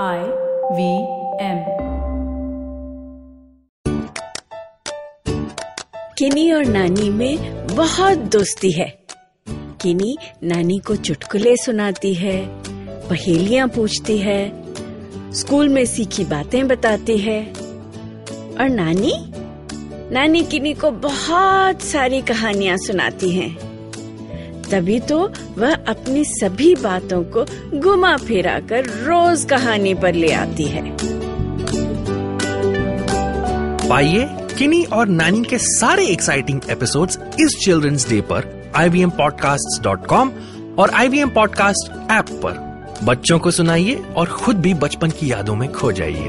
I V M किनी और नानी में बहुत दोस्ती है। किनी नानी को चुटकुले सुनाती है, पहेलियाँ पूछती है, स्कूल में सीखी बातें बताती है। और नानी? नानी किनी को बहुत सारी कहानियाँ सुनाती हैं। तभी तो वह अपनी सभी बातों को घुमा फिरा कर रोज कहानी पर ले आती है। पाइए किनी और नानी के सारे एक्साइटिंग एपिसोड्स इस चिल्ड्रंस डे पर ivmpodcasts.com और IVM पॉडकास्ट ऐप पर। बच्चों को सुनाइए और खुद भी बचपन की यादों में खो जाइए।